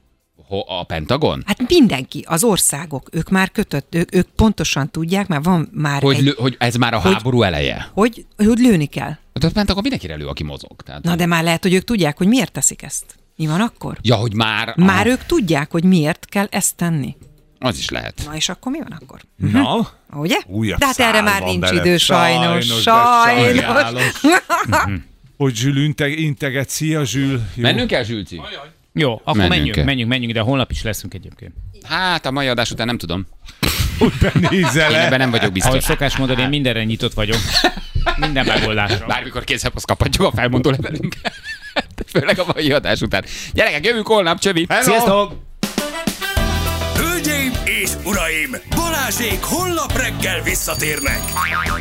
A Pentagon? Hát mindenki, az országok, ők már kötött, ők, ők pontosan tudják, már van már Hogy, egy, lő, hogy ez már a hogy- háború eleje? hogy, hogy lőni kell. Hát a Pentagon mindenkire lő, aki mozog. Tehát, Na de már lehet, hogy ők tudják, hogy miért teszik ezt. Mi van akkor? Ja, hogy már... Már aha, ők tudják, hogy miért kell ezt tenni. Az is lehet. Na és akkor mi van akkor? Na, Ugye? újabb De hát erre már nincs bele. idő, sajnos. de Sajnos. sajnálos. Hogy Zsül integ, integet. Szia, Zsül. Jó. Mennünk kell, Zsülci? Jó, akkor Menjünk menjünk, el. menjünk, menjünk, de holnap is leszünk egyébként. Hát a mai adás után nem tudom. Hogy benézel Én ebben nem vagyok Ahogy biztos. szokás mondani, én mindenre nyitott vagyok. Minden megoldásra. Bármikor kézhez kaphatjuk a felmondó levelünk. Főleg a mai adás után. Gyerekek, jövünk holnap, csövi! Hello. Sziasztok! Hölgyeim és uraim, Balázsék holnap reggel visszatérnek.